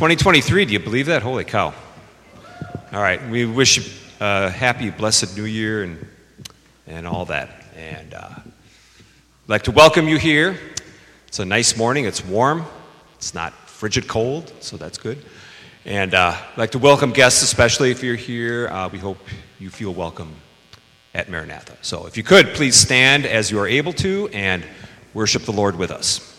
2023, do you believe that? Holy cow. All right, we wish you a happy, blessed new year and, and all that. And uh, I'd like to welcome you here. It's a nice morning, it's warm, it's not frigid cold, so that's good. And uh, I'd like to welcome guests, especially if you're here. Uh, we hope you feel welcome at Maranatha. So if you could, please stand as you are able to and worship the Lord with us.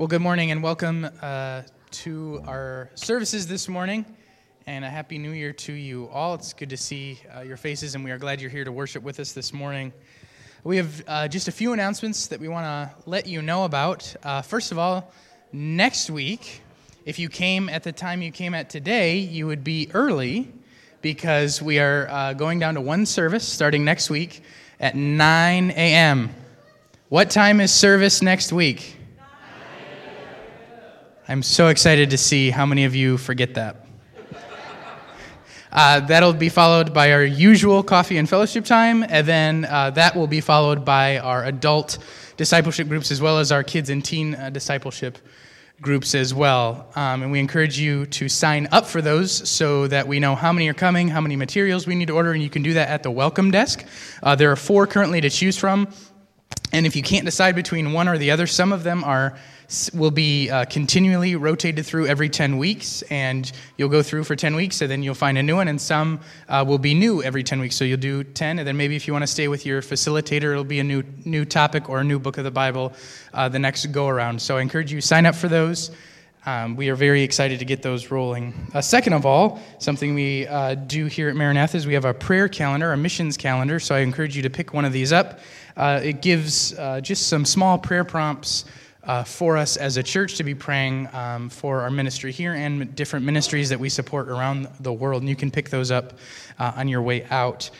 Well, good morning and welcome uh, to our services this morning, and a happy new year to you all. It's good to see uh, your faces, and we are glad you're here to worship with us this morning. We have uh, just a few announcements that we want to let you know about. Uh, first of all, next week, if you came at the time you came at today, you would be early because we are uh, going down to one service starting next week at 9 a.m. What time is service next week? I'm so excited to see how many of you forget that. Uh, that'll be followed by our usual coffee and fellowship time, and then uh, that will be followed by our adult discipleship groups as well as our kids and teen uh, discipleship groups as well. Um, and we encourage you to sign up for those so that we know how many are coming, how many materials we need to order, and you can do that at the welcome desk. Uh, there are four currently to choose from. And if you can't decide between one or the other, some of them are will be uh, continually rotated through every 10 weeks, and you'll go through for 10 weeks, and then you'll find a new one, and some uh, will be new every 10 weeks. So you'll do 10, and then maybe if you want to stay with your facilitator, it'll be a new, new topic or a new book of the Bible uh, the next go around. So I encourage you sign up for those. Um, we are very excited to get those rolling. Uh, second of all, something we uh, do here at Maranatha is we have a prayer calendar, a missions calendar. So I encourage you to pick one of these up. Uh, it gives uh, just some small prayer prompts uh, for us as a church to be praying um, for our ministry here and different ministries that we support around the world. And you can pick those up uh, on your way out.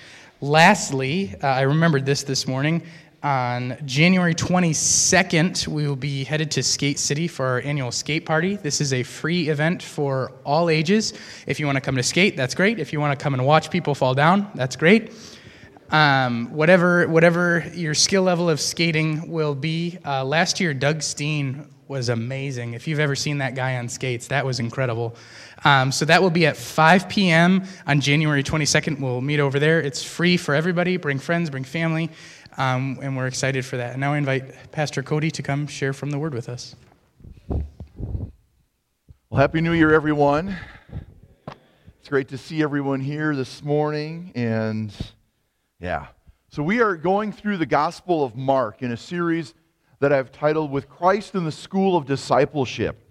Lastly, uh, I remembered this this morning. On January 22nd, we will be headed to Skate City for our annual skate party. This is a free event for all ages. If you want to come to skate, that's great. If you want to come and watch people fall down, that's great. Um, whatever, whatever your skill level of skating will be. Uh, last year, Doug Steen was amazing. If you've ever seen that guy on skates, that was incredible. Um, so that will be at 5 p.m. on January 22nd. We'll meet over there. It's free for everybody. Bring friends, bring family, um, and we're excited for that. And now I invite Pastor Cody to come share from the Word with us. Well, Happy New Year, everyone. It's great to see everyone here this morning. And yeah, so we are going through the Gospel of Mark in a series that I've titled With Christ in the School of Discipleship.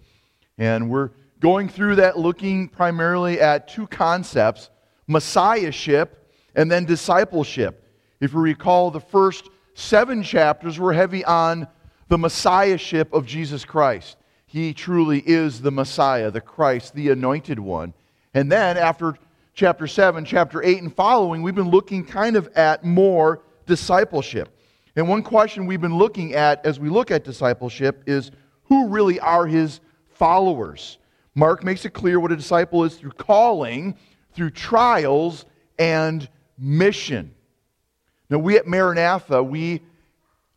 And we're going through that looking primarily at two concepts messiahship and then discipleship. If you recall, the first seven chapters were heavy on the messiahship of Jesus Christ. He truly is the Messiah, the Christ, the anointed one. And then after chapter 7, chapter 8, and following, we've been looking kind of at more discipleship. And one question we've been looking at as we look at discipleship is who really are his followers? Mark makes it clear what a disciple is through calling, through trials, and mission. Now, we at Maranatha, we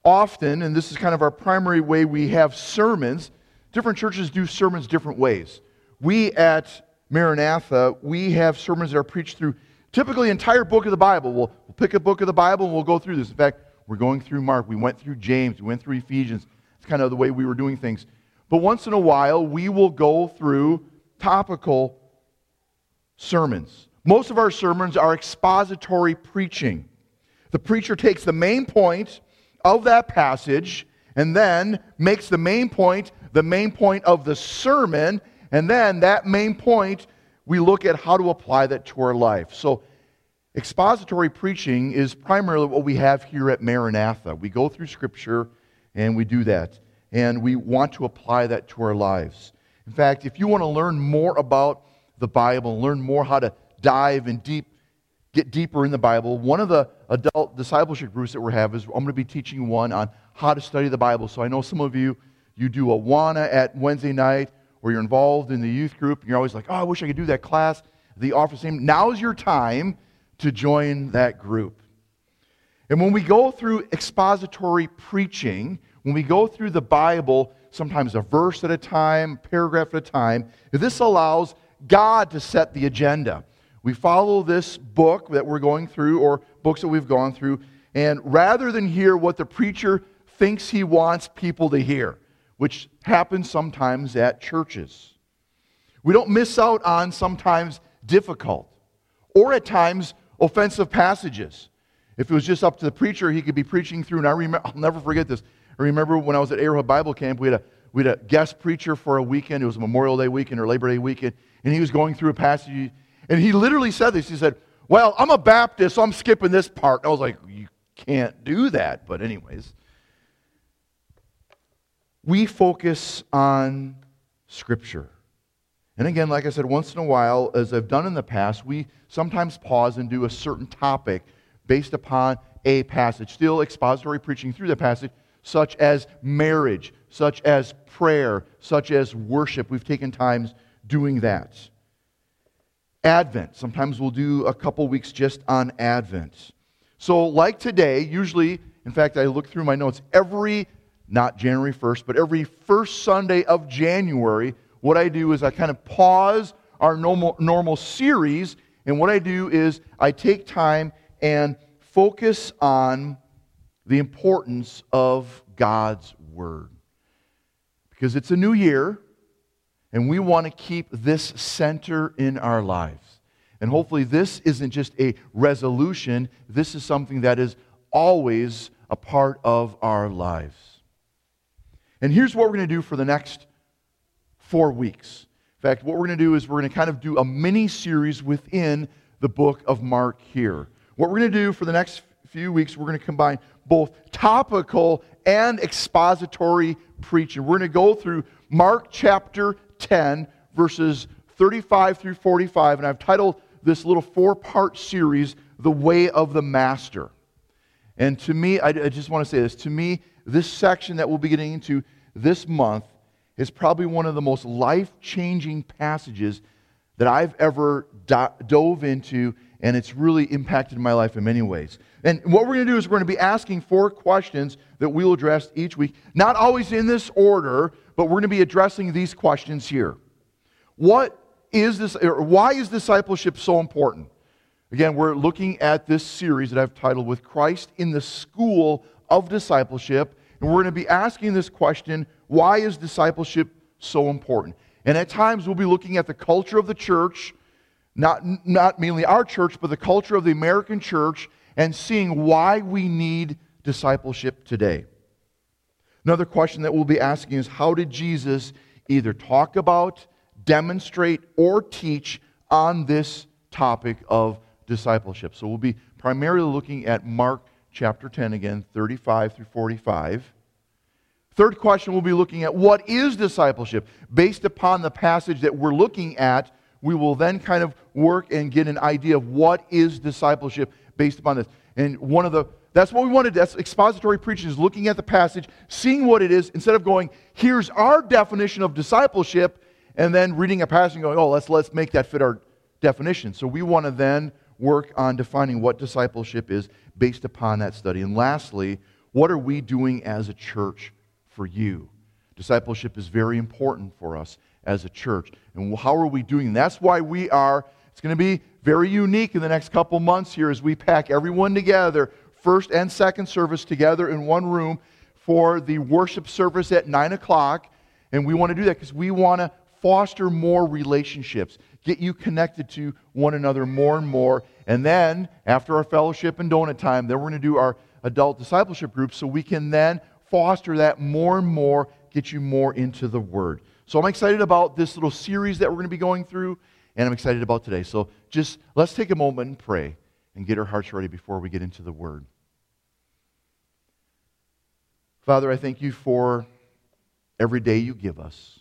often, and this is kind of our primary way we have sermons, different churches do sermons different ways. We at Maranatha, we have sermons that are preached through typically entire book of the Bible. We'll, we'll pick a book of the Bible and we'll go through this. In fact, we're going through Mark. We went through James. We went through Ephesians. It's kind of the way we were doing things. But once in a while, we will go through topical sermons. Most of our sermons are expository preaching. The preacher takes the main point of that passage and then makes the main point the main point of the sermon, and then that main point, we look at how to apply that to our life. So, expository preaching is primarily what we have here at Maranatha. We go through Scripture and we do that, and we want to apply that to our lives. In fact, if you want to learn more about the Bible, learn more how to dive and deep, get deeper in the Bible, one of the adult discipleship groups that we have is I'm going to be teaching one on how to study the Bible. So I know some of you you do Awana at Wednesday night, or you're involved in the youth group, and you're always like, oh, I wish I could do that class. The office name. Now's your time to join that group. And when we go through expository preaching, when we go through the Bible, sometimes a verse at a time, paragraph at a time, this allows God to set the agenda. We follow this book that we're going through, or books that we've gone through, and rather than hear what the preacher thinks he wants people to hear, which happens sometimes at churches, we don't miss out on sometimes difficult or at times offensive passages. If it was just up to the preacher, he could be preaching through, and I remember, I'll never forget this. I remember when I was at Arrowhead Bible Camp, we had, a, we had a guest preacher for a weekend. It was Memorial Day weekend or Labor Day weekend, and he was going through a passage, and he literally said this. He said, Well, I'm a Baptist, so I'm skipping this part. And I was like, You can't do that. But, anyways, we focus on Scripture. And again, like I said, once in a while, as I've done in the past, we sometimes pause and do a certain topic based upon a passage. Still expository preaching through the passage, such as marriage, such as prayer, such as worship. We've taken times doing that. Advent. Sometimes we'll do a couple weeks just on Advent. So, like today, usually, in fact, I look through my notes every, not January 1st, but every first Sunday of January, what I do is I kind of pause our normal, normal series, and what I do is I take time and focus on the importance of God's Word. Because it's a new year, and we want to keep this center in our lives. And hopefully, this isn't just a resolution, this is something that is always a part of our lives. And here's what we're going to do for the next four weeks. In fact, what we're going to do is we're going to kind of do a mini series within the book of Mark here. What we're going to do for the next few weeks, we're going to combine both topical and expository preaching. We're going to go through Mark chapter 10, verses 35 through 45, and I've titled this little four part series, The Way of the Master. And to me, I, I just want to say this to me, this section that we'll be getting into this month is probably one of the most life changing passages that I've ever do- dove into, and it's really impacted my life in many ways. And what we're going to do is we're going to be asking four questions that we'll address each week, not always in this order, but we're going to be addressing these questions here. What is this, or why is discipleship so important? Again, we're looking at this series that I've titled With Christ in the School of Discipleship, and we're going to be asking this question why is discipleship so important? And at times we'll be looking at the culture of the church, not, not mainly our church, but the culture of the American church, and seeing why we need discipleship today. Another question that we'll be asking is how did Jesus either talk about, demonstrate, or teach on this topic of discipleship? So we'll be primarily looking at Mark chapter 10 again, 35 through 45. Third question, we'll be looking at what is discipleship? Based upon the passage that we're looking at, we will then kind of work and get an idea of what is discipleship based upon this. And one of the that's what we wanted. That's expository preaching is looking at the passage, seeing what it is, instead of going, here's our definition of discipleship, and then reading a passage and going, oh, let's let's make that fit our definition. So we want to then work on defining what discipleship is based upon that study. And lastly, what are we doing as a church for you? Discipleship is very important for us as a church. And how are we doing? That's why we are, it's going to be very unique in the next couple months here as we pack everyone together, first and second service together in one room for the worship service at 9 o'clock. And we want to do that because we want to foster more relationships, get you connected to one another more and more. And then, after our fellowship and donut time, then we're going to do our adult discipleship group so we can then foster that more and more, get you more into the Word. So I'm excited about this little series that we're going to be going through, and I'm excited about today. So just let's take a moment and pray and get our hearts ready before we get into the Word. Father, I thank you for every day you give us.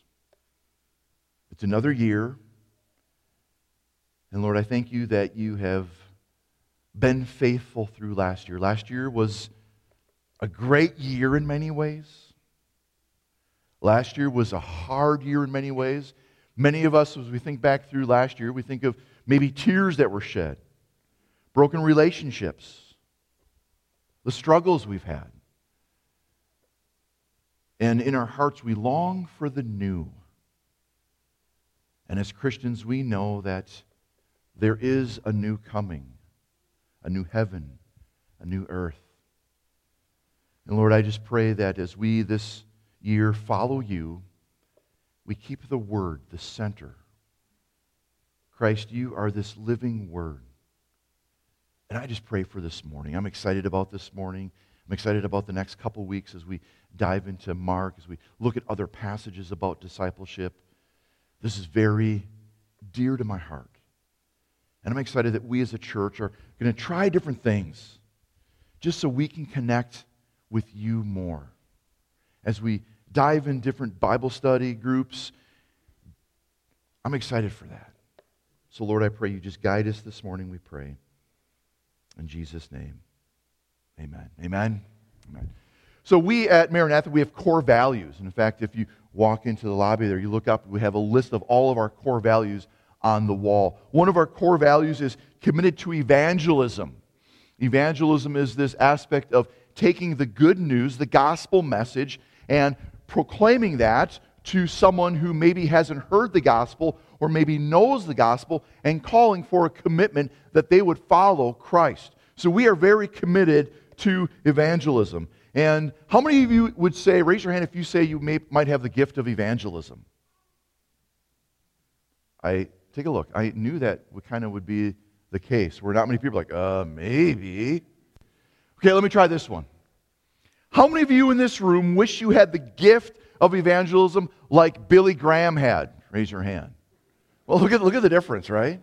It's another year. And Lord, I thank you that you have been faithful through last year. Last year was a great year in many ways. Last year was a hard year in many ways. Many of us, as we think back through last year, we think of maybe tears that were shed. broken relationships, the struggles we've had. And in our hearts, we long for the new. And as Christians, we know that there is a new coming, a new heaven, a new earth. And Lord, I just pray that as we this year follow you, we keep the Word the center. Christ, you are this living Word. And I just pray for this morning. I'm excited about this morning. I'm excited about the next couple weeks as we dive into Mark, as we look at other passages about discipleship. This is very dear to my heart. And I'm excited that we as a church are going to try different things just so we can connect with you more. As we dive in different Bible study groups, I'm excited for that. So, Lord, I pray you just guide us this morning, we pray. In Jesus' name, amen. Amen. Amen. So, we at Maranatha, we have core values. And in fact, if you walk into the lobby there, you look up, we have a list of all of our core values on the wall. One of our core values is committed to evangelism. Evangelism is this aspect of taking the good news, the gospel message, and proclaiming that to someone who maybe hasn't heard the gospel or maybe knows the gospel and calling for a commitment that they would follow Christ. So we are very committed to evangelism. And how many of you would say, raise your hand if you say you may, might have the gift of evangelism? I take a look. I knew that would kind of would be the case. Where not many people are like, uh, maybe. Okay, let me try this one. How many of you in this room wish you had the gift of evangelism like Billy Graham had? Raise your hand. Well, look at, look at the difference, right?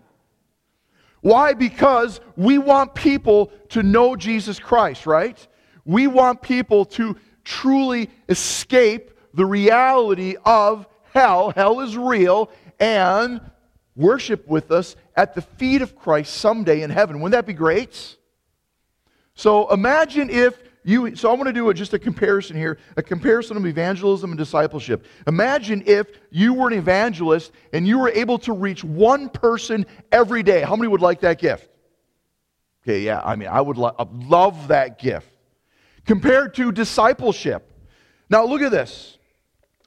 Why? Because we want people to know Jesus Christ, right? We want people to truly escape the reality of hell. Hell is real, and worship with us at the feet of Christ someday in heaven. Wouldn't that be great? So imagine if you, so I want to do a, just a comparison here, a comparison of evangelism and discipleship. Imagine if you were an evangelist and you were able to reach one person every day. How many would like that gift? Okay, yeah, I mean, I would lo- love that gift. Compared to discipleship. Now, look at this.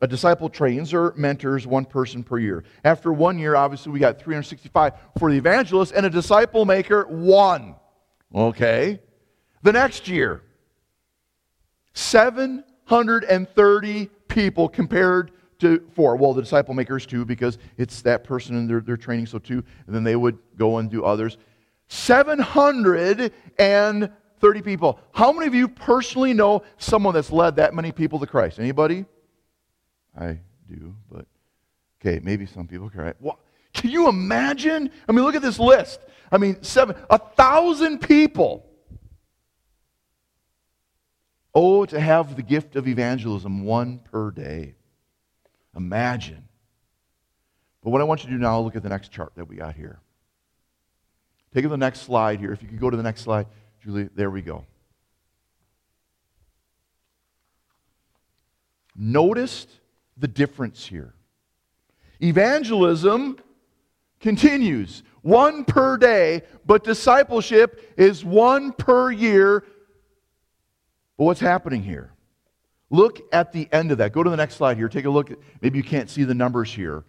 A disciple trains or mentors one person per year. After one year, obviously, we got 365 for the evangelist, and a disciple maker, one. Okay. The next year, 730 people compared to four. Well, the disciple makers, two, because it's that person and they're, they're training, so two. And then they would go and do others. 730 people. How many of you personally know someone that's led that many people to Christ? Anybody? I do, but okay, maybe some people. Okay, what? Can you imagine? I mean, look at this list. I mean, seven, a thousand people. Oh, to have the gift of evangelism, one per day. Imagine. But what I want you to do now, look at the next chart that we got here. Take the next slide here. If you could go to the next slide, Julie, there we go. Noticed the difference here. Evangelism continues, one per day, but discipleship is one per year. But what's happening here? Look at the end of that. Go to the next slide here. Take a look. Maybe you can't see the numbers here.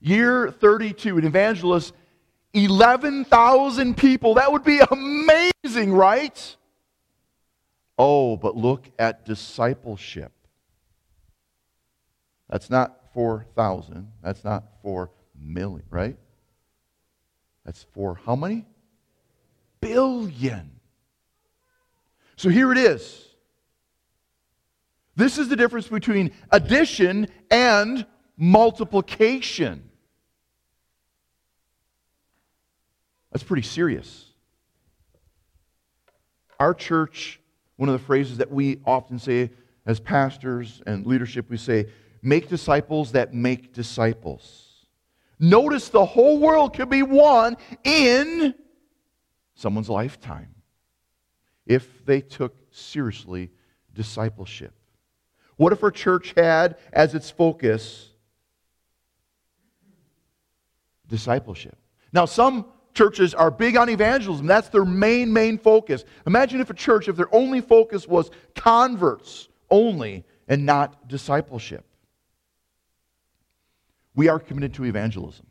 Year 32, an evangelist, 11,000 people. That would be amazing, right? Oh, but look at discipleship. That's not 4,000. That's not 4 million, right? That's for how many? Billion. So here it is. This is the difference between addition and multiplication. That's pretty serious. Our church, one of the phrases that we often say as pastors and leadership, we say, make disciples that make disciples. Notice the whole world could be won in someone's lifetime if they took seriously discipleship. What if our church had as its focus discipleship? Now, some churches are big on evangelism. That's their main, main focus. Imagine if a church, if their only focus was converts only and not discipleship. We are committed to evangelism.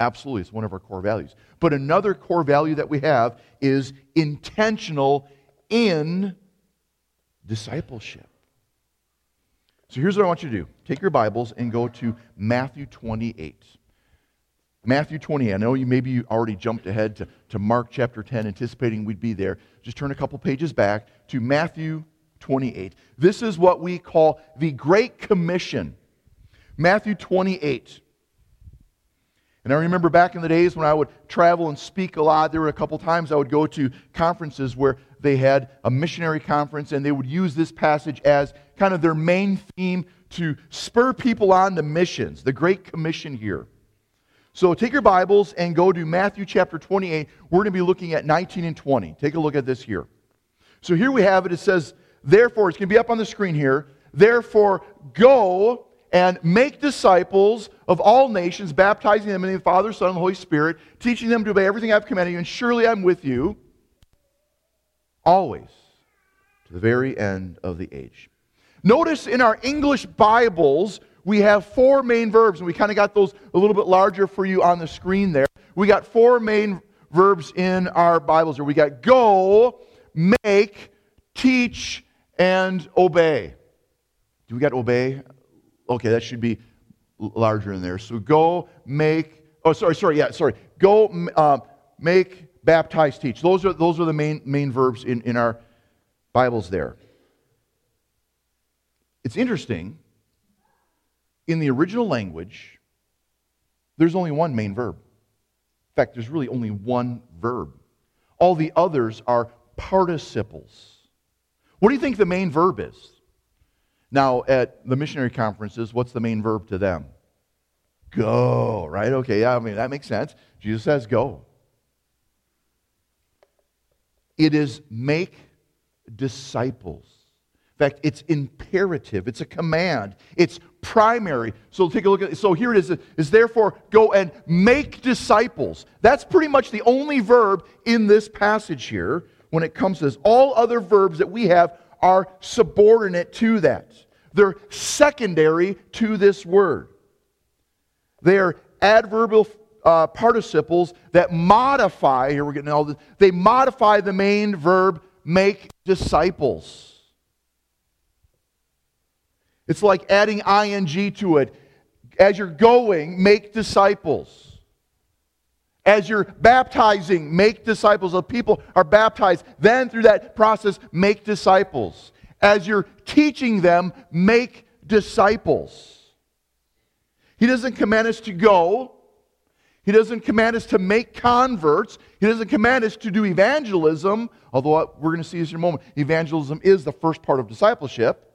Absolutely, it's one of our core values. But another core value that we have is intentional in discipleship. So here's what I want you to do take your Bibles and go to Matthew 28. Matthew 20. I know you maybe you already jumped ahead to, to Mark chapter 10, anticipating we'd be there. Just turn a couple pages back to Matthew 28. This is what we call the Great Commission. Matthew 28. And I remember back in the days when I would travel and speak a lot, there were a couple times I would go to conferences where they had a missionary conference and they would use this passage as kind of their main theme to spur people on to missions, the Great Commission here. So take your Bibles and go to Matthew chapter 28. We're going to be looking at 19 and 20. Take a look at this here. So here we have it. It says, Therefore, it's going to be up on the screen here. Therefore, go and make disciples of all nations, baptizing them in the Father, Son, and Holy Spirit, teaching them to obey everything I've commanded you, and surely I'm with you always to the very end of the age. Notice in our English Bibles, we have four main verbs, and we kind of got those a little bit larger for you on the screen there. We got four main verbs in our Bibles here. We got go, make, teach, and obey. Do we got obey? Okay, that should be larger in there. So go, make, oh, sorry, sorry, yeah, sorry. Go, uh, make, baptize, teach. Those are, those are the main, main verbs in, in our Bibles there. It's interesting in the original language, there's only one main verb. In fact, there's really only one verb. All the others are participles. What do you think the main verb is? Now, at the missionary conferences, what's the main verb to them? Go, right? Okay, yeah, I mean, that makes sense. Jesus says go. It is make disciples. In fact, it's imperative, it's a command, it's primary. So take a look at it. so here it is is therefore go and make disciples. That's pretty much the only verb in this passage here when it comes to this. All other verbs that we have are subordinate to that. They're secondary to this word. They are adverbial uh, participles that modify, here we're getting all this, they modify the main verb make disciples. It's like adding ing to it. As you're going, make disciples. As you're baptizing, make disciples. Of people are baptized, then through that process, make disciples. As you're teaching them, make disciples. He doesn't command us to go. He doesn't command us to make converts. He doesn't command us to do evangelism, although we're going to see this in a moment. Evangelism is the first part of discipleship.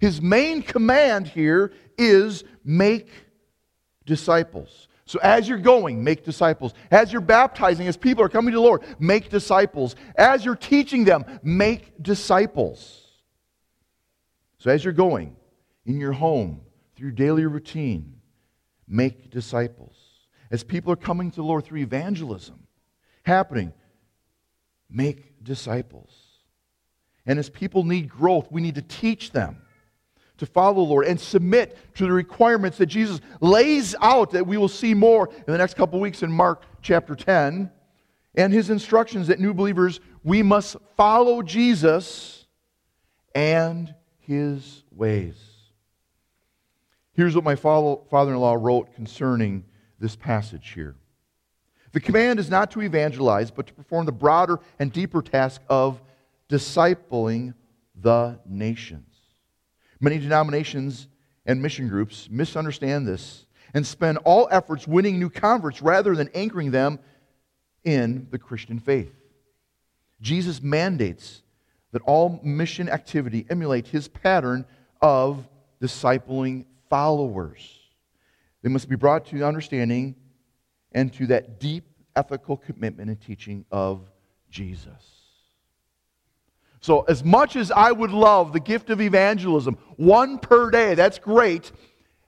His main command here is make disciples. So as you're going, make disciples. As you're baptizing, as people are coming to the Lord, make disciples. As you're teaching them, make disciples. So as you're going in your home, through daily routine, make disciples. As people are coming to the Lord through evangelism happening, make disciples. And as people need growth, we need to teach them to follow the Lord and submit to the requirements that Jesus lays out that we will see more in the next couple weeks in Mark chapter 10 and his instructions that new believers we must follow Jesus and his ways. Here's what my father in law wrote concerning this passage here. The command is not to evangelize, but to perform the broader and deeper task of discipling the nations. Many denominations and mission groups misunderstand this and spend all efforts winning new converts rather than anchoring them in the Christian faith. Jesus mandates that all mission activity emulate his pattern of discipling followers. They must be brought to understanding and to that deep ethical commitment and teaching of Jesus. So, as much as I would love the gift of evangelism, one per day, that's great.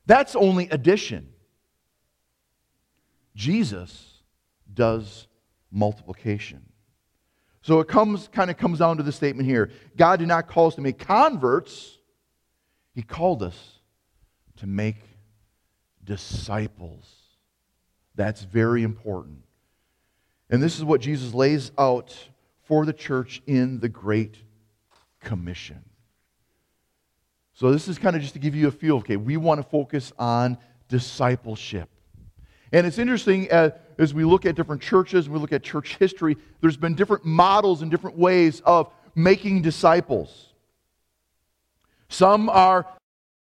That's only addition. Jesus does multiplication. So it comes kind of comes down to the statement here. God did not call us to make converts. He called us to make disciples. That's very important. And this is what Jesus lays out for the church in the Great Commission. So, this is kind of just to give you a feel. Okay, we want to focus on discipleship. And it's interesting as, as we look at different churches, and we look at church history, there's been different models and different ways of making disciples. Some are,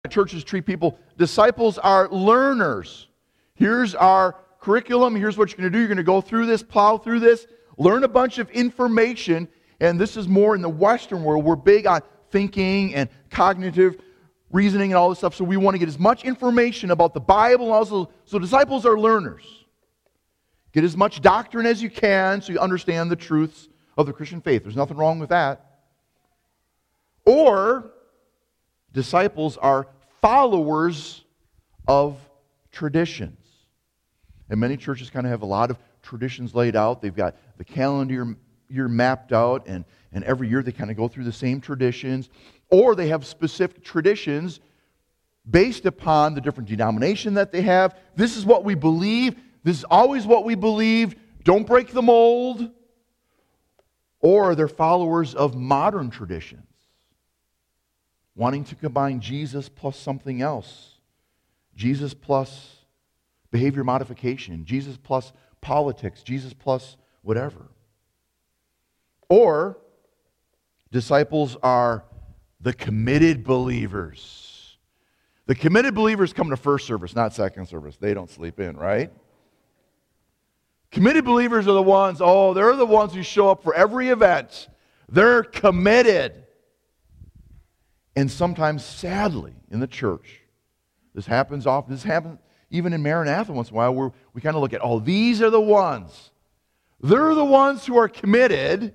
churches treat people, disciples are learners. Here's our curriculum, here's what you're going to do. You're going to go through this, plow through this, learn a bunch of information. And this is more in the Western world. We're big on thinking and cognitive reasoning and all this stuff. So we want to get as much information about the Bible and also. So disciples are learners. Get as much doctrine as you can so you understand the truths of the Christian faith. There's nothing wrong with that. Or disciples are followers of traditions. And many churches kind of have a lot of traditions laid out. They've got the calendar year mapped out, and, and every year they kind of go through the same traditions. Or they have specific traditions based upon the different denomination that they have. This is what we believe. This is always what we believe. Don't break the mold. Or they're followers of modern traditions, wanting to combine Jesus plus something else. Jesus plus behavior modification, Jesus plus politics, Jesus plus whatever. Or disciples are the committed believers. The committed believers come to first service, not second service. They don't sleep in, right? Committed believers are the ones, oh, they're the ones who show up for every event. They're committed. And sometimes, sadly, in the church, this happens often. This happens even in Maranatha once in a while, where we kind of look at, oh, these are the ones. They're the ones who are committed.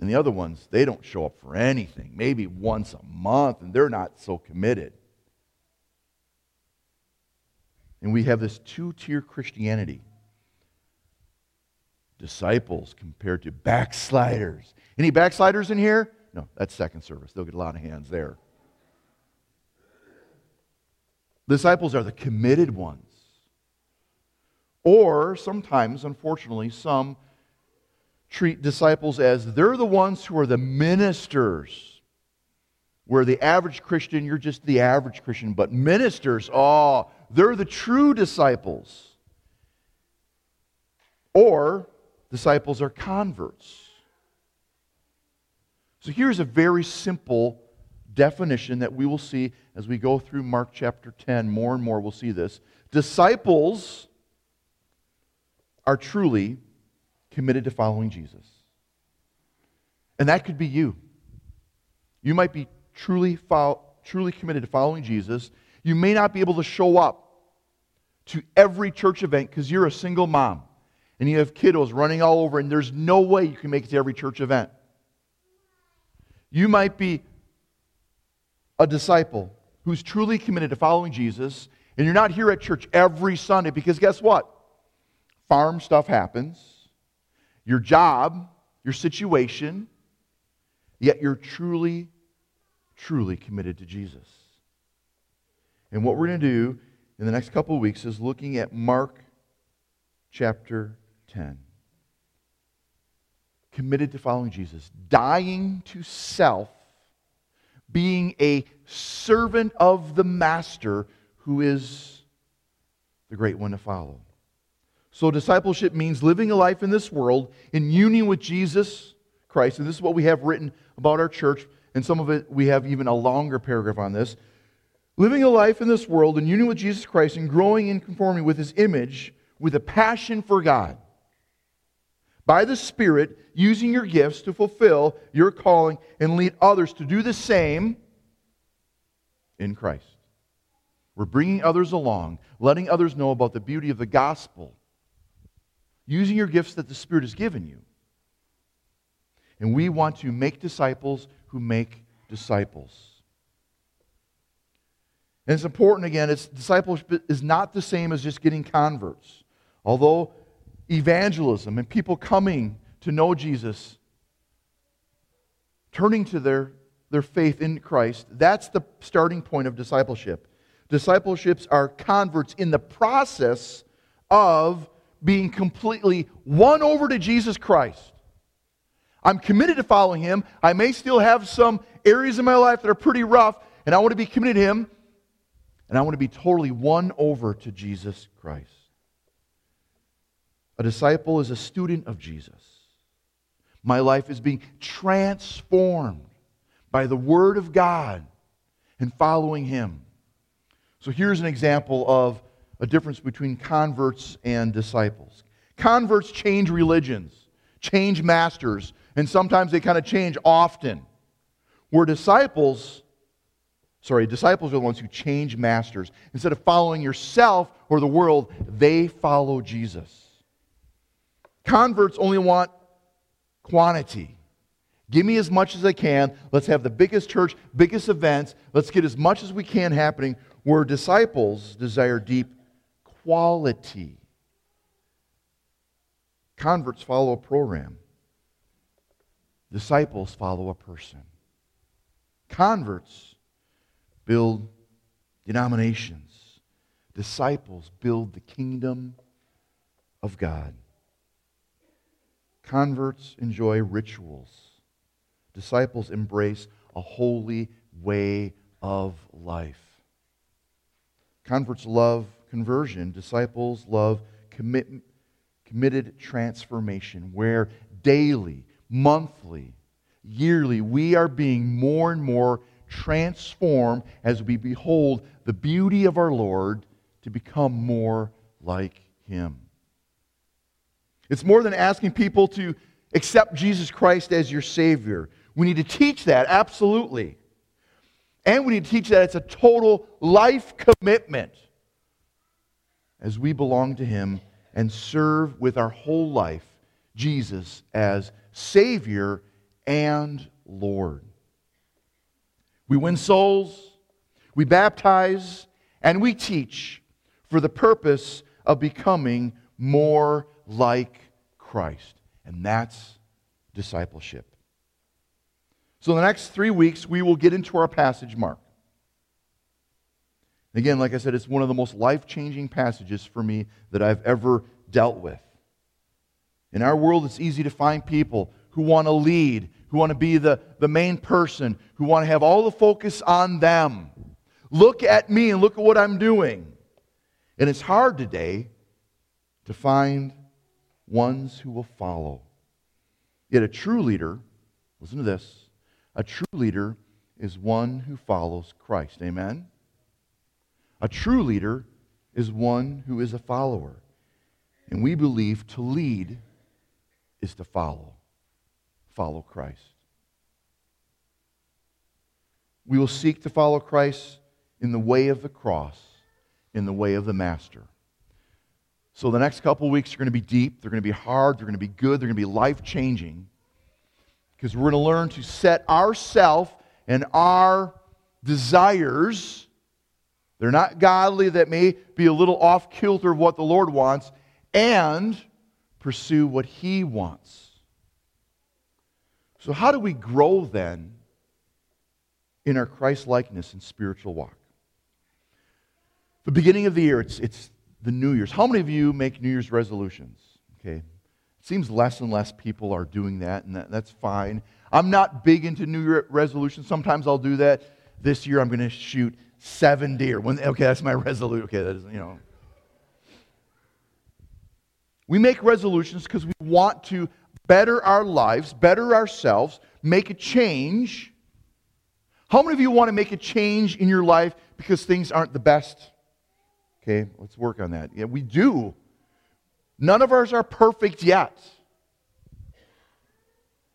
And the other ones, they don't show up for anything, maybe once a month, and they're not so committed. And we have this two tier Christianity disciples compared to backsliders. Any backsliders in here? No, that's second service. They'll get a lot of hands there. Disciples are the committed ones. Or sometimes, unfortunately, some treat disciples as they're the ones who are the ministers. Where the average Christian, you're just the average Christian, but ministers, oh, they're the true disciples. Or disciples are converts. So here's a very simple definition that we will see as we go through Mark chapter 10. More and more we'll see this. Disciples are truly committed to following Jesus. And that could be you. You might be truly, fo- truly committed to following Jesus. You may not be able to show up to every church event because you're a single mom and you have kiddos running all over, and there's no way you can make it to every church event. You might be a disciple who's truly committed to following Jesus, and you're not here at church every Sunday because guess what? Farm stuff happens, your job, your situation, yet you're truly, truly committed to Jesus. And what we're going to do in the next couple of weeks is looking at Mark chapter 10. Committed to following Jesus, dying to self being a servant of the master who is the great one to follow. So, discipleship means living a life in this world in union with Jesus Christ. And this is what we have written about our church. And some of it, we have even a longer paragraph on this. Living a life in this world in union with Jesus Christ and growing in conformity with his image with a passion for God by the Spirit, using your gifts to fulfill your calling and lead others to do the same in Christ. We're bringing others along, letting others know about the beauty of the gospel, using your gifts that the Spirit has given you. And we want to make disciples who make disciples. And it's important again, it's discipleship is not the same as just getting converts. Although evangelism and people coming to know Jesus, turning to their, their faith in Christ, that's the starting point of discipleship. Discipleships are converts in the process of being completely won over to Jesus Christ. I'm committed to following him. I may still have some areas in my life that are pretty rough, and I want to be committed to him, and I want to be totally won over to Jesus Christ. A disciple is a student of Jesus. My life is being transformed by the Word of God and following Him. So here's an example of a difference between converts and disciples. Converts change religions, change masters, and sometimes they kind of change often. Where disciples, sorry, disciples are the ones who change masters. Instead of following yourself or the world, they follow Jesus. Converts only want quantity. Give me as much as I can. Let's have the biggest church, biggest events. Let's get as much as we can happening. Where disciples desire deep quality. Converts follow a program, disciples follow a person. Converts build denominations, disciples build the kingdom of God. Converts enjoy rituals. Disciples embrace a holy way of life. Converts love conversion. Disciples love commit, committed transformation, where daily, monthly, yearly, we are being more and more transformed as we behold the beauty of our Lord to become more like Him. It's more than asking people to accept Jesus Christ as your Savior. We need to teach that, absolutely. And we need to teach that it's a total life commitment as we belong to Him and serve with our whole life Jesus as Savior and Lord. We win souls, we baptize, and we teach for the purpose of becoming more like Christ. And that's discipleship. So, the next three weeks, we will get into our passage, Mark. Again, like I said, it's one of the most life changing passages for me that I've ever dealt with. In our world, it's easy to find people who want to lead, who want to be the, the main person, who want to have all the focus on them. Look at me and look at what I'm doing. And it's hard today to find ones who will follow. Yet a true leader, listen to this, a true leader is one who follows Christ. Amen? A true leader is one who is a follower. And we believe to lead is to follow. Follow Christ. We will seek to follow Christ in the way of the cross, in the way of the Master. So the next couple weeks are going to be deep, they're going to be hard, they're going to be good, they're going to be life changing. Because we're going to learn to set ourself and our desires they're not godly, that may be a little off kilter of what the Lord wants, and pursue what He wants. So, how do we grow then in our Christ likeness and spiritual walk? The beginning of the year, it's, it's the New Year's. How many of you make New Year's resolutions? Okay. It seems less and less people are doing that, and that, that's fine. I'm not big into New Year resolutions. Sometimes I'll do that. This year I'm going to shoot seven deer. When, okay, that's my resolution. Okay, that is, you know. We make resolutions because we want to better our lives, better ourselves, make a change. How many of you want to make a change in your life because things aren't the best? Okay, let's work on that. Yeah, we do. None of ours are perfect yet.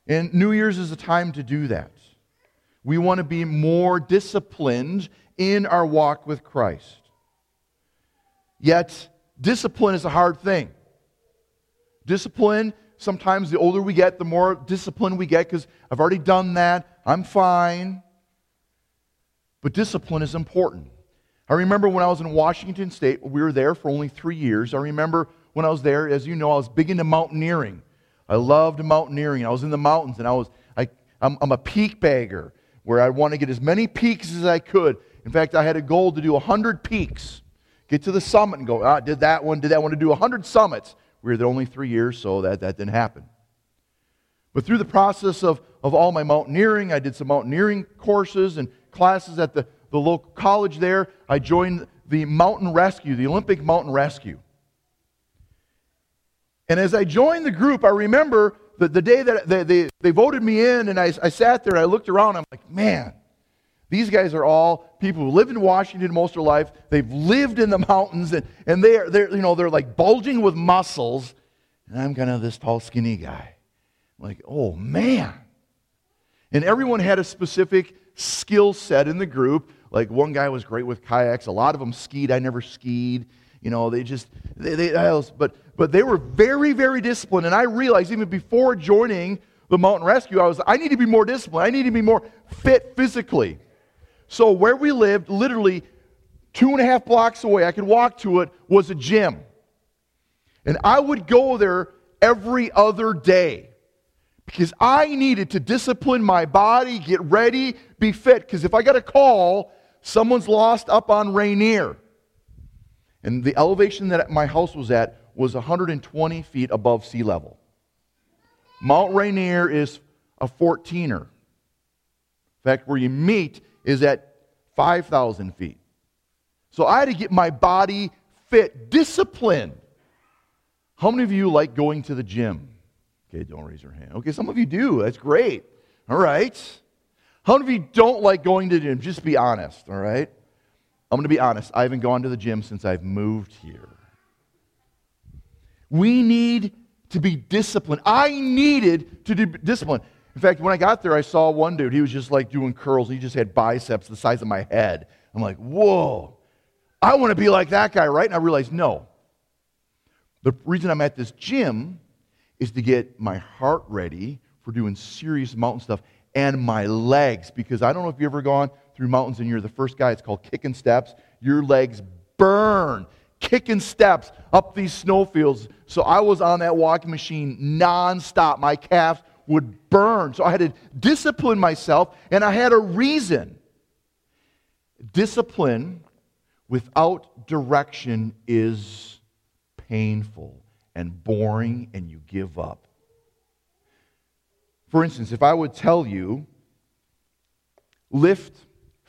And New Year's is a time to do that. We want to be more disciplined in our walk with Christ. Yet, discipline is a hard thing. Discipline, sometimes the older we get, the more discipline we get because I've already done that. I'm fine. But discipline is important. I remember when I was in Washington State, we were there for only three years. I remember when I was there, as you know, I was big into mountaineering. I loved mountaineering. I was in the mountains, and I was I, I'm, I'm a peak bagger where I want to get as many peaks as I could. In fact, I had a goal to do 100 peaks, get to the summit and go, ah, did that one, did that one, to do 100 summits. We were there only three years, so that, that didn't happen. But through the process of, of all my mountaineering, I did some mountaineering courses and classes at the, the local college there. I joined the mountain rescue, the Olympic mountain rescue. And as I joined the group, I remember the, the day that they, they, they voted me in, and I, I sat there, I looked around, I'm like, man, these guys are all people who live in Washington most of their life. They've lived in the mountains, and, and they're, they're, you know, they're like bulging with muscles. And I'm kind of this tall, skinny guy. like, oh, man. And everyone had a specific skill set in the group. Like one guy was great with kayaks. A lot of them skied. I never skied. You know, they just, they, they, but, but they were very, very disciplined. And I realized even before joining the mountain rescue, I was, I need to be more disciplined. I need to be more fit physically. So where we lived, literally two and a half blocks away, I could walk to it, was a gym. And I would go there every other day because I needed to discipline my body, get ready, be fit. Because if I got a call, someone's lost up on Rainier. And the elevation that my house was at was 120 feet above sea level. Mount Rainier is a 14er. In fact, where you meet is at 5,000 feet. So I had to get my body fit, disciplined. How many of you like going to the gym? Okay, don't raise your hand. Okay, some of you do. That's great. All right. How many of you don't like going to the gym? Just be honest, all right? I'm going to be honest. I haven't gone to the gym since I've moved here. We need to be disciplined. I needed to be disciplined. In fact, when I got there, I saw one dude. He was just like doing curls. He just had biceps the size of my head. I'm like, whoa, I want to be like that guy, right? And I realized, no. The reason I'm at this gym is to get my heart ready for doing serious mountain stuff and my legs. Because I don't know if you've ever gone through mountains and you're the first guy, it's called kicking steps. Your legs burn kicking steps up these snowfields. So I was on that walking machine nonstop. My calves would burn. So I had to discipline myself, and I had a reason. Discipline without direction is painful and boring, and you give up. For instance, if I would tell you, lift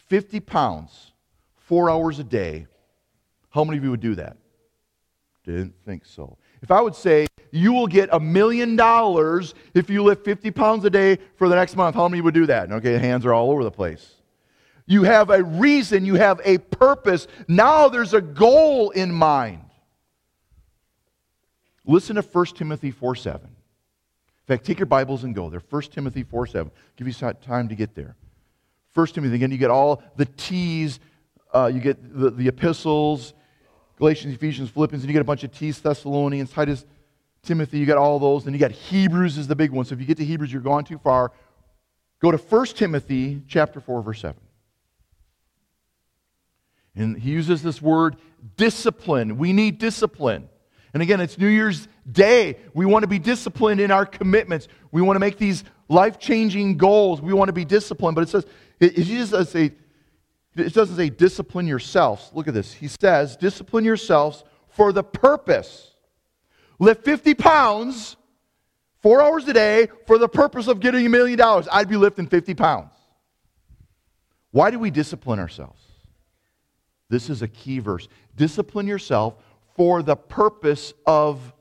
50 pounds four hours a day, how many of you would do that? Didn't think so. If I would say, you will get a million dollars if you lift 50 pounds a day for the next month, how many would do that? Okay, hands are all over the place. You have a reason, you have a purpose. Now there's a goal in mind. Listen to 1 Timothy 4 7. In fact, take your Bibles and go there. 1 Timothy 4 7. Give you time to get there. 1 Timothy, again, you get all the T's, uh, you get the, the epistles, Galatians, Ephesians, Philippians, and you get a bunch of T's, Thessalonians, Titus, Timothy, you got all those, and you got Hebrews is the big one. So if you get to Hebrews, you're going too far. Go to 1 Timothy chapter 4, verse 7. And he uses this word discipline. We need discipline. And again, it's New Year's Day. We want to be disciplined in our commitments. We want to make these life changing goals. We want to be disciplined. But it says, it, it, doesn't say, it doesn't say discipline yourselves. Look at this. He says, discipline yourselves for the purpose. Lift 50 pounds four hours a day for the purpose of getting a million dollars. I'd be lifting 50 pounds. Why do we discipline ourselves? This is a key verse. Discipline yourself for the purpose of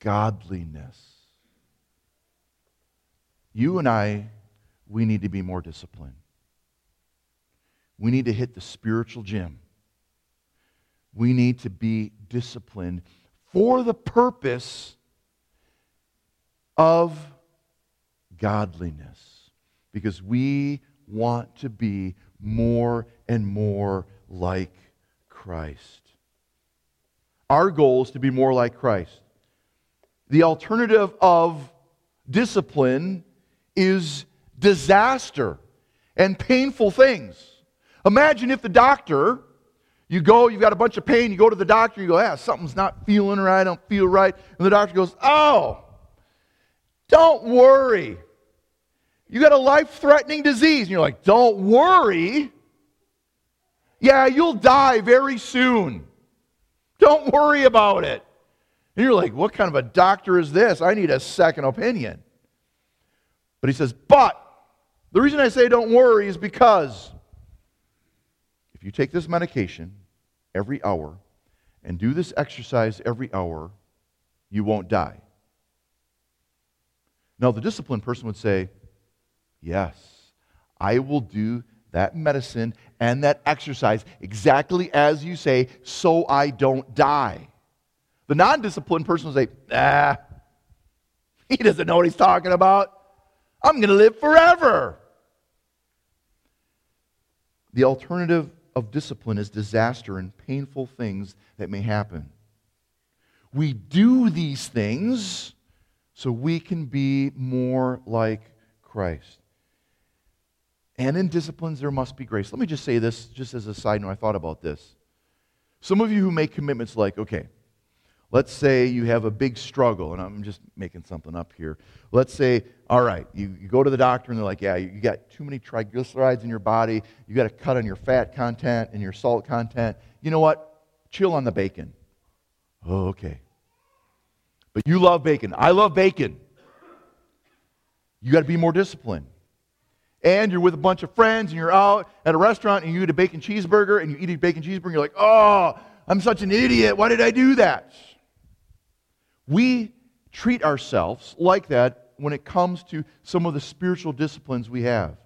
godliness. You and I, we need to be more disciplined. We need to hit the spiritual gym. We need to be disciplined for the purpose of godliness. Because we want to be more and more like Christ. Our goal is to be more like Christ. The alternative of discipline is disaster and painful things. Imagine if the doctor You go, you've got a bunch of pain, you go to the doctor, you go, yeah, something's not feeling right, I don't feel right. And the doctor goes, oh, don't worry. You got a life threatening disease. And you're like, don't worry. Yeah, you'll die very soon. Don't worry about it. And you're like, what kind of a doctor is this? I need a second opinion. But he says, but the reason I say don't worry is because if you take this medication every hour and do this exercise every hour, you won't die. Now, the disciplined person would say, Yes, I will do that medicine and that exercise exactly as you say, so I don't die. The non disciplined person will say, Ah, he doesn't know what he's talking about. I'm going to live forever. The alternative of discipline is disaster and painful things that may happen. We do these things so we can be more like Christ. And in disciplines, there must be grace. Let me just say this, just as a side note, I thought about this. Some of you who make commitments like, okay, let's say you have a big struggle, and I'm just making something up here. Let's say, all right, you, you go to the doctor and they're like, yeah, you got too many triglycerides in your body, you got to cut on your fat content and your salt content. You know what? Chill on the bacon. Oh, okay. But you love bacon. I love bacon. You got to be more disciplined. And you're with a bunch of friends and you're out at a restaurant and you eat a bacon cheeseburger and you eat a bacon cheeseburger and you're like, oh, I'm such an idiot. Why did I do that? We treat ourselves like that when it comes to some of the spiritual disciplines we have.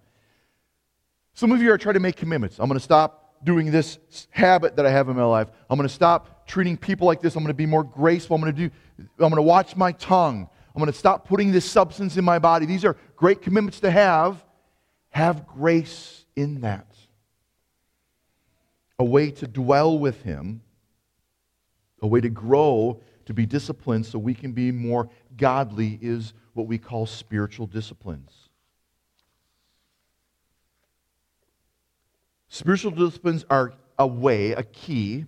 Some of you are trying to make commitments. I'm going to stop doing this habit that I have in my life. I'm going to stop treating people like this. I'm going to be more graceful. I'm going to do I'm going to watch my tongue. I'm going to stop putting this substance in my body. These are great commitments to have. Have grace in that. A way to dwell with Him, a way to grow, to be disciplined so we can be more godly is what we call spiritual disciplines. Spiritual disciplines are a way, a key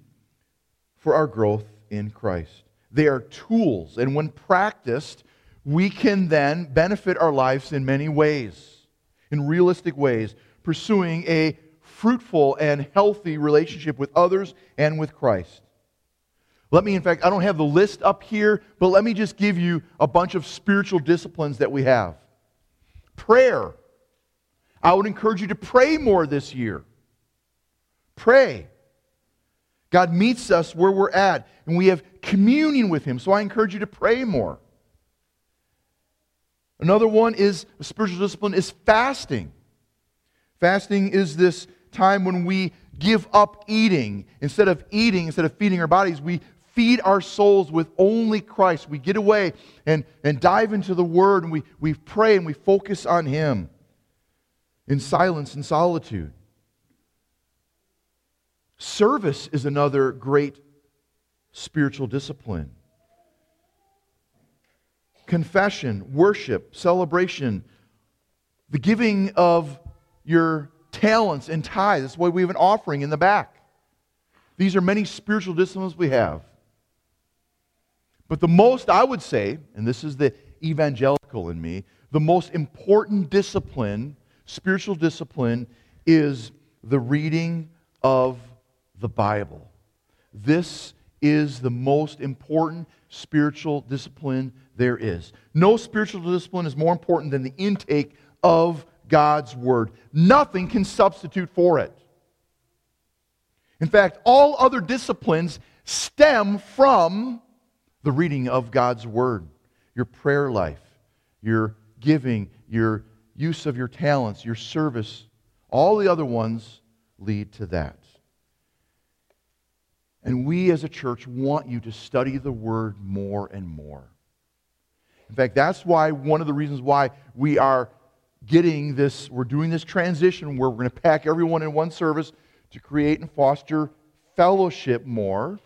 for our growth in Christ. They are tools, and when practiced, we can then benefit our lives in many ways, in realistic ways, pursuing a fruitful and healthy relationship with others and with Christ. Let me, in fact, I don't have the list up here, but let me just give you a bunch of spiritual disciplines that we have. Prayer. I would encourage you to pray more this year. Pray. God meets us where we're at, and we have communion with Him. So I encourage you to pray more. Another one is spiritual discipline is fasting. Fasting is this time when we give up eating. Instead of eating, instead of feeding our bodies, we feed our souls with only Christ. We get away and, and dive into the Word and we, we pray and we focus on Him in silence and solitude. Service is another great spiritual discipline. Confession, worship, celebration, the giving of your talents and tithes. That's why we have an offering in the back. These are many spiritual disciplines we have. But the most, I would say, and this is the evangelical in me, the most important discipline, spiritual discipline, is the reading of the Bible. This is the most important spiritual discipline there is. No spiritual discipline is more important than the intake of God's Word. Nothing can substitute for it. In fact, all other disciplines stem from the reading of God's Word, your prayer life, your giving, your use of your talents, your service. All the other ones lead to that. And we as a church want you to study the Word more and more. In fact, that's why one of the reasons why we are getting this, we're doing this transition where we're going to pack everyone in one service to create and foster fellowship more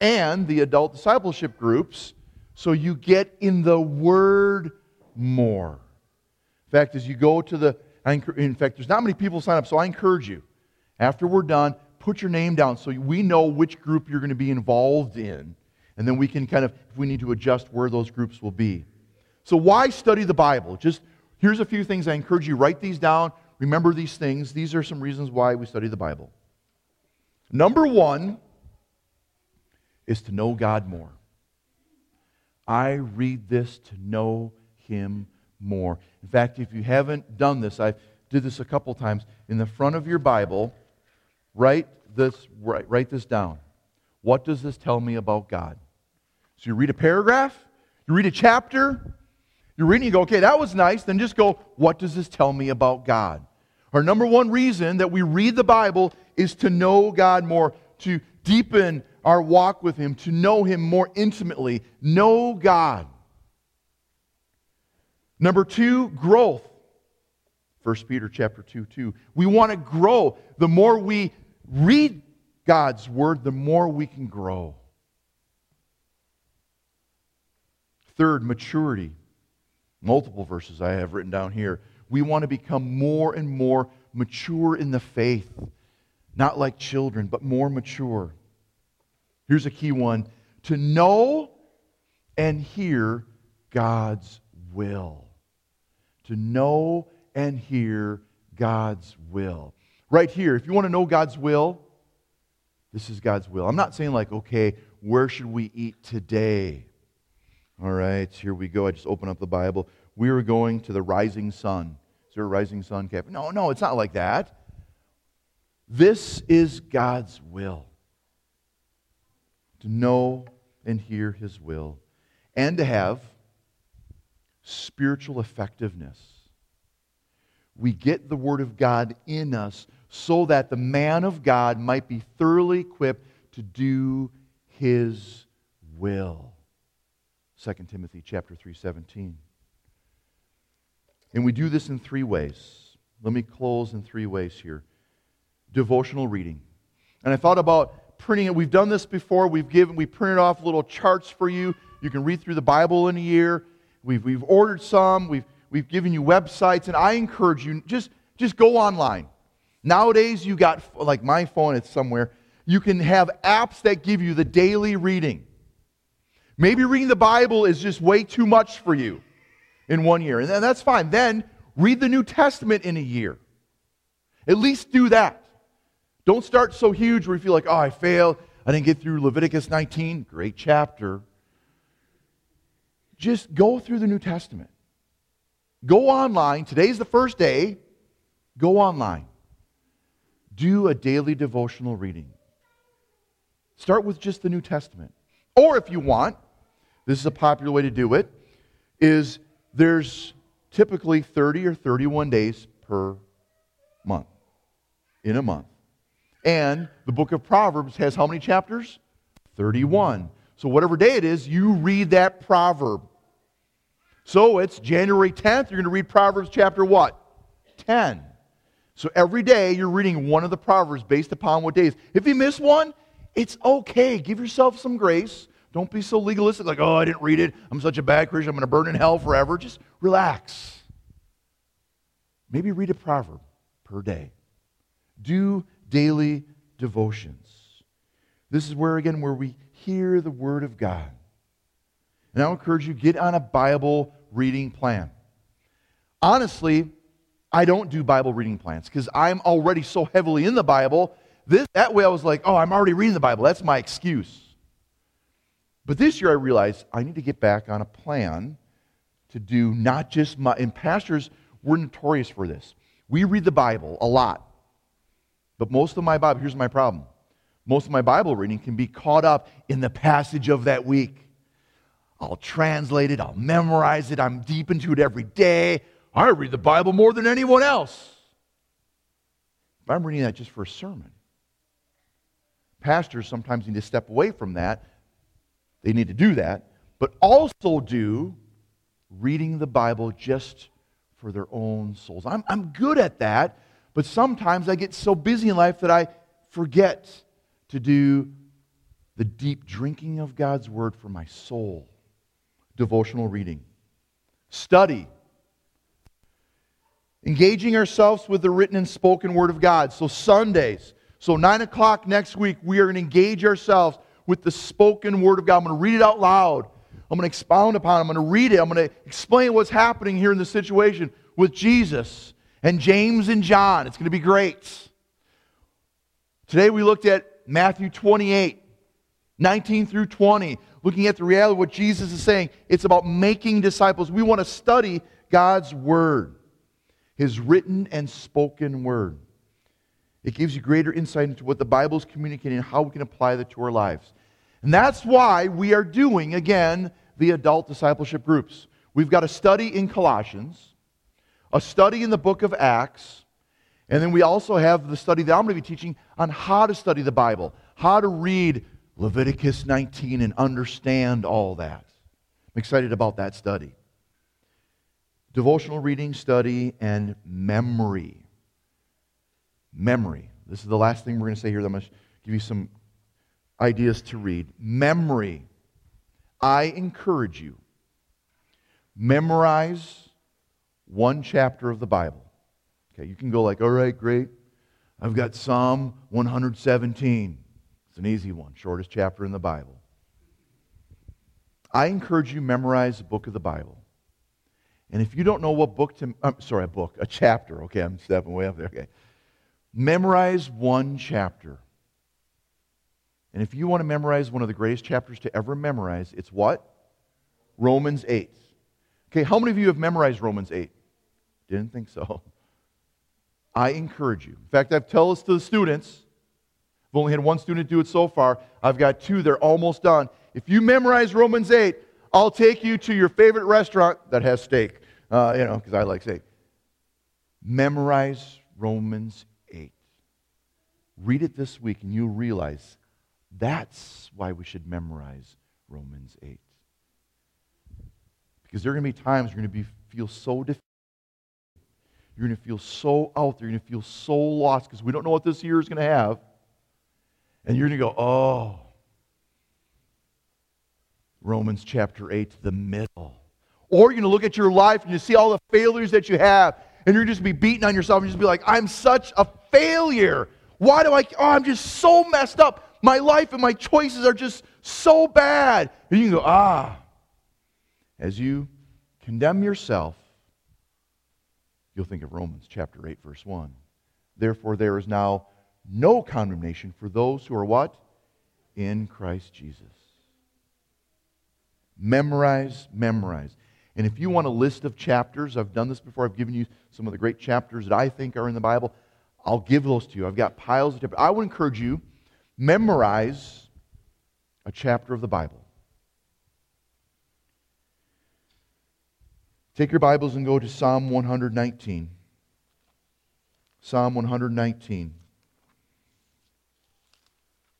and the adult discipleship groups so you get in the Word more. In fact, as you go to the, in fact, there's not many people sign up, so I encourage you, after we're done, put your name down so we know which group you're going to be involved in. And then we can kind of, if we need to adjust where those groups will be. So, why study the Bible? Just here's a few things I encourage you write these down. Remember these things. These are some reasons why we study the Bible. Number one is to know God more. I read this to know Him more. In fact, if you haven't done this, I did this a couple times. In the front of your Bible, write this, write, write this down. What does this tell me about God? So you read a paragraph, you read a chapter, you're reading, you go, okay, that was nice. Then just go, what does this tell me about God? Our number one reason that we read the Bible is to know God more, to deepen our walk with Him, to know Him more intimately. Know God. Number two, growth. 1 Peter chapter 2, 2. We want to grow. The more we read God's word, the more we can grow. Third, maturity. Multiple verses I have written down here. We want to become more and more mature in the faith. Not like children, but more mature. Here's a key one to know and hear God's will. To know and hear God's will. Right here, if you want to know God's will, this is God's will. I'm not saying, like, okay, where should we eat today? All right, here we go. I just open up the Bible. We are going to the rising sun. Is there a rising sun cafe? No, no, it's not like that. This is God's will. To know and hear his will, and to have spiritual effectiveness. We get the Word of God in us so that the man of God might be thoroughly equipped to do his will. 2 Timothy chapter 3:17. And we do this in three ways. Let me close in three ways here. Devotional reading. And I thought about printing it. We've done this before. We've given we printed off little charts for you. You can read through the Bible in a year. We've, we've ordered some. We've, we've given you websites. And I encourage you, just, just go online. Nowadays, you got, like my phone, it's somewhere. You can have apps that give you the daily reading. Maybe reading the Bible is just way too much for you in one year. And that's fine. Then read the New Testament in a year. At least do that. Don't start so huge where you feel like, oh, I failed. I didn't get through Leviticus 19. Great chapter. Just go through the New Testament. Go online. Today's the first day. Go online. Do a daily devotional reading. Start with just the New Testament. Or if you want, this is a popular way to do it, is there's typically 30 or 31 days per month, in a month. And the book of Proverbs has how many chapters? 31. So, whatever day it is, you read that proverb. So, it's January 10th, you're going to read Proverbs chapter what? 10. So, every day you're reading one of the Proverbs based upon what days. If you miss one, it's okay. Give yourself some grace. Don't be so legalistic, like, oh, I didn't read it. I'm such a bad Christian. I'm going to burn in hell forever. Just relax. Maybe read a proverb per day. Do daily devotions. This is where, again, where we hear the Word of God. And I encourage you, get on a Bible reading plan. Honestly, I don't do Bible reading plans because I'm already so heavily in the Bible. This, that way I was like, oh, I'm already reading the Bible. That's my excuse. But this year I realized I need to get back on a plan to do not just my, and pastors, we're notorious for this. We read the Bible a lot. But most of my Bible, here's my problem. Most of my Bible reading can be caught up in the passage of that week. I'll translate it, I'll memorize it, I'm deep into it every day. I read the Bible more than anyone else. But I'm reading that just for a sermon. Pastors sometimes need to step away from that they need to do that, but also do reading the Bible just for their own souls. I'm, I'm good at that, but sometimes I get so busy in life that I forget to do the deep drinking of God's word for my soul. Devotional reading. Study. Engaging ourselves with the written and spoken word of God. So, Sundays. So, 9 o'clock next week, we are going to engage ourselves with the spoken word of God. I'm going to read it out loud. I'm going to expound upon it. I'm going to read it. I'm going to explain what's happening here in this situation with Jesus and James and John. It's going to be great. Today we looked at Matthew 28, 19 through 20, looking at the reality of what Jesus is saying. It's about making disciples. We want to study God's Word, His written and spoken Word. It gives you greater insight into what the Bible is communicating and how we can apply that to our lives. And that's why we are doing, again, the adult discipleship groups. We've got a study in Colossians, a study in the book of Acts, and then we also have the study that I'm going to be teaching on how to study the Bible, how to read Leviticus 19 and understand all that. I'm excited about that study. Devotional reading, study, and memory. Memory. This is the last thing we're going to say here. I'm going to give you some ideas to read. Memory. I encourage you, memorize one chapter of the Bible. Okay, you can go like, all right, great. I've got Psalm 117. It's an easy one, shortest chapter in the Bible. I encourage you memorize the book of the Bible. And if you don't know what book to, I'm sorry, a book, a chapter. Okay, I'm stepping way up there. Okay. Memorize one chapter. And if you want to memorize one of the greatest chapters to ever memorize, it's what? Romans 8. Okay, how many of you have memorized Romans 8? Didn't think so. I encourage you. In fact, I've told this to the students. I've only had one student do it so far. I've got two, they're almost done. If you memorize Romans 8, I'll take you to your favorite restaurant that has steak, uh, you know, because I like steak. Memorize Romans 8. Read it this week, and you'll realize that's why we should memorize Romans 8. Because there are going to be times you're going to be, feel so defeated. You're going to feel so out there. You're going to feel so lost because we don't know what this year is going to have. And you're going to go, oh, Romans chapter 8, the middle. Or you're going to look at your life and you see all the failures that you have, and you're just be beating on yourself and just be like, I'm such a failure. Why do I, oh, I'm just so messed up. My life and my choices are just so bad. And you can go, ah. As you condemn yourself, you'll think of Romans chapter 8, verse 1. Therefore, there is now no condemnation for those who are what? In Christ Jesus. Memorize, memorize. And if you want a list of chapters, I've done this before, I've given you some of the great chapters that I think are in the Bible. I'll give those to you. I've got piles of chapters. I would encourage you, memorize a chapter of the Bible. Take your Bibles and go to Psalm 119. Psalm 119.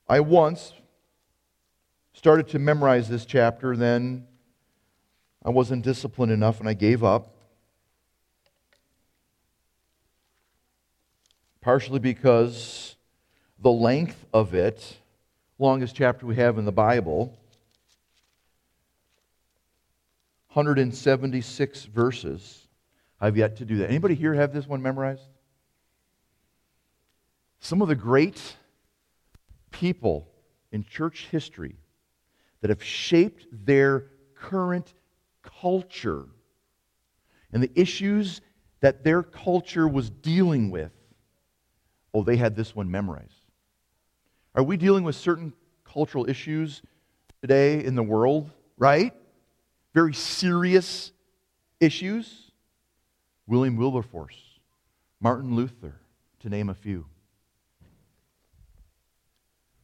I once started to memorize this chapter, then I wasn't disciplined enough and I gave up. Partially because the length of it, longest chapter we have in the Bible, 176 verses. I've yet to do that. Anybody here have this one memorized? Some of the great people in church history that have shaped their current culture and the issues that their culture was dealing with, oh, they had this one memorized. Are we dealing with certain cultural issues today in the world, right? Very serious issues. William Wilberforce, Martin Luther, to name a few.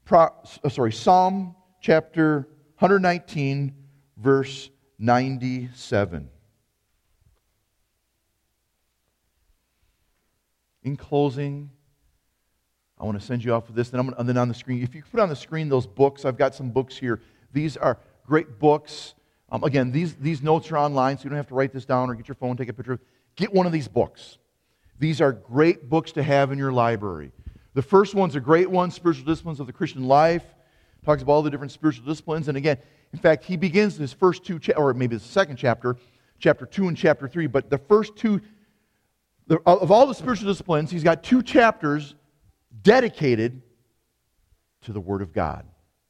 Pro, uh, sorry, Psalm chapter 119, verse 97. In closing, I want to send you off with this. Then, I'm, going and then on the screen, if you put on the screen those books, I've got some books here. These are great books. Um, again, these, these notes are online, so you don't have to write this down or get your phone, take a picture. Get one of these books. These are great books to have in your library. The first one's a great one, Spiritual Disciplines of the Christian Life. Talks about all the different spiritual disciplines. And again, in fact, he begins his first two, cha- or maybe the second chapter, chapter 2 and chapter 3, but the first two, the, of all the spiritual disciplines, he's got two chapters dedicated to the Word of God.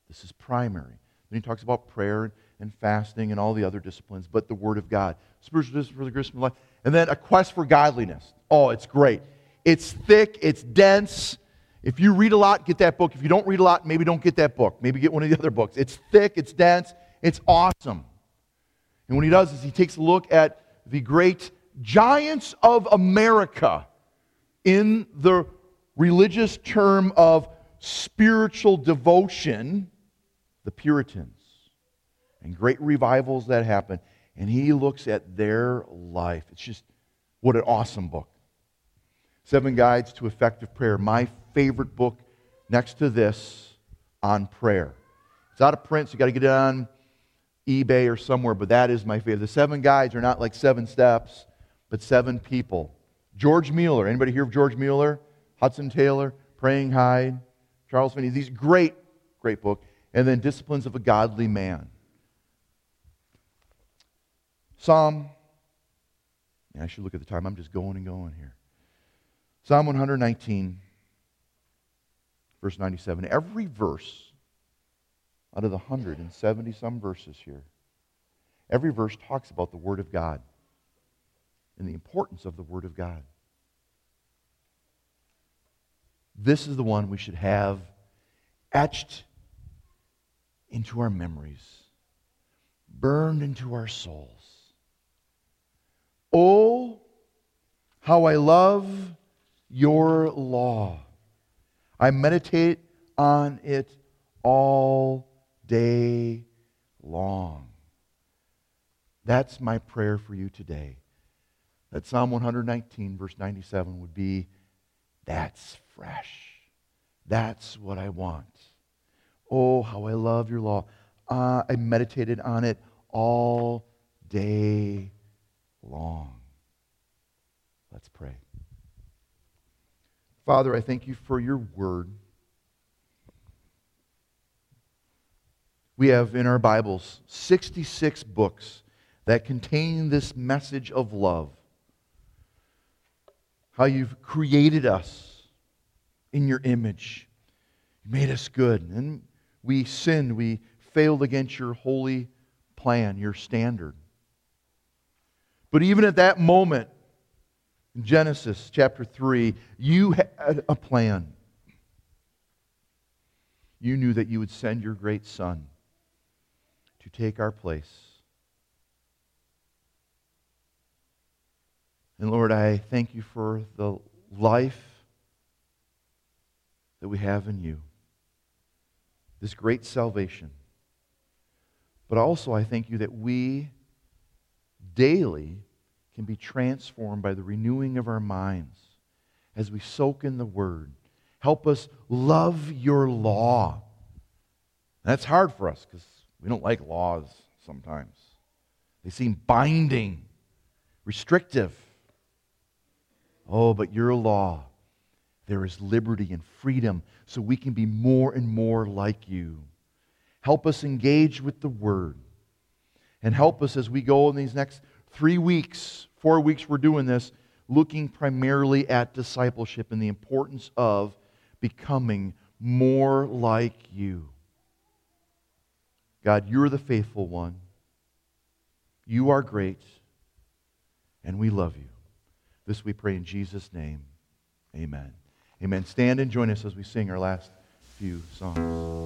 This is primary. Then he talks about prayer and fasting and all the other disciplines, but the Word of God. Spiritual discipline for the Christian life. And then a quest for godliness. Oh, it's great. It's thick, it's dense. If you read a lot, get that book. If you don't read a lot, maybe don't get that book. Maybe get one of the other books. It's thick, it's dense, it's awesome. And what he does is he takes a look at the great giants of America in the religious term of spiritual devotion, the Puritans, and great revivals that happen. And he looks at their life. It's just what an awesome book. Seven Guides to Effective Prayer, my favorite book next to this on prayer. It's out of print, so you got to get it on eBay or somewhere, but that is my favorite. The seven guides are not like seven steps, but seven people. George Mueller. Anybody hear of George Mueller? Hudson Taylor, Praying Hyde, Charles Finney. These great, great book. And then Disciplines of a Godly Man. Psalm. I should look at the time. I'm just going and going here. Psalm 119, verse 97. Every verse out of the 170 some verses here, every verse talks about the Word of God and the importance of the Word of God. This is the one we should have etched into our memories, burned into our souls. Oh, how I love your law. I meditate on it all day long. That's my prayer for you today. That Psalm 119, verse 97, would be that's fresh. That's what I want. Oh, how I love your law. Uh, I meditated on it all day long. Let's pray. Father, I thank you for your word. We have in our Bibles 66 books that contain this message of love. How you've created us in your image. You made us good. And we sinned. We failed against your holy plan, your standard. But even at that moment, in Genesis chapter 3, you had a plan. You knew that you would send your great son to take our place. And Lord, I thank you for the life that we have in you, this great salvation. But also, I thank you that we daily can be transformed by the renewing of our minds as we soak in the Word. Help us love your law. That's hard for us because we don't like laws sometimes. They seem binding, restrictive. Oh, but your law, there is liberty and freedom so we can be more and more like you. Help us engage with the Word. And help us as we go in these next three weeks, four weeks, we're doing this, looking primarily at discipleship and the importance of becoming more like you. God, you're the faithful one. You are great, and we love you. This we pray in Jesus' name. Amen. Amen. Stand and join us as we sing our last few songs.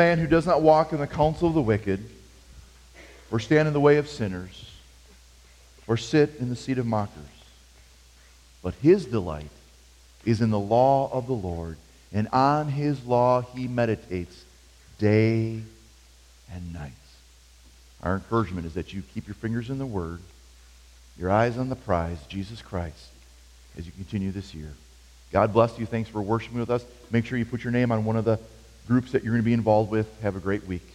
Man who does not walk in the counsel of the wicked, or stand in the way of sinners, or sit in the seat of mockers. But his delight is in the law of the Lord, and on his law he meditates day and night. Our encouragement is that you keep your fingers in the Word, your eyes on the prize, Jesus Christ, as you continue this year. God bless you. Thanks for worshiping with us. Make sure you put your name on one of the groups that you're going to be involved with. Have a great week.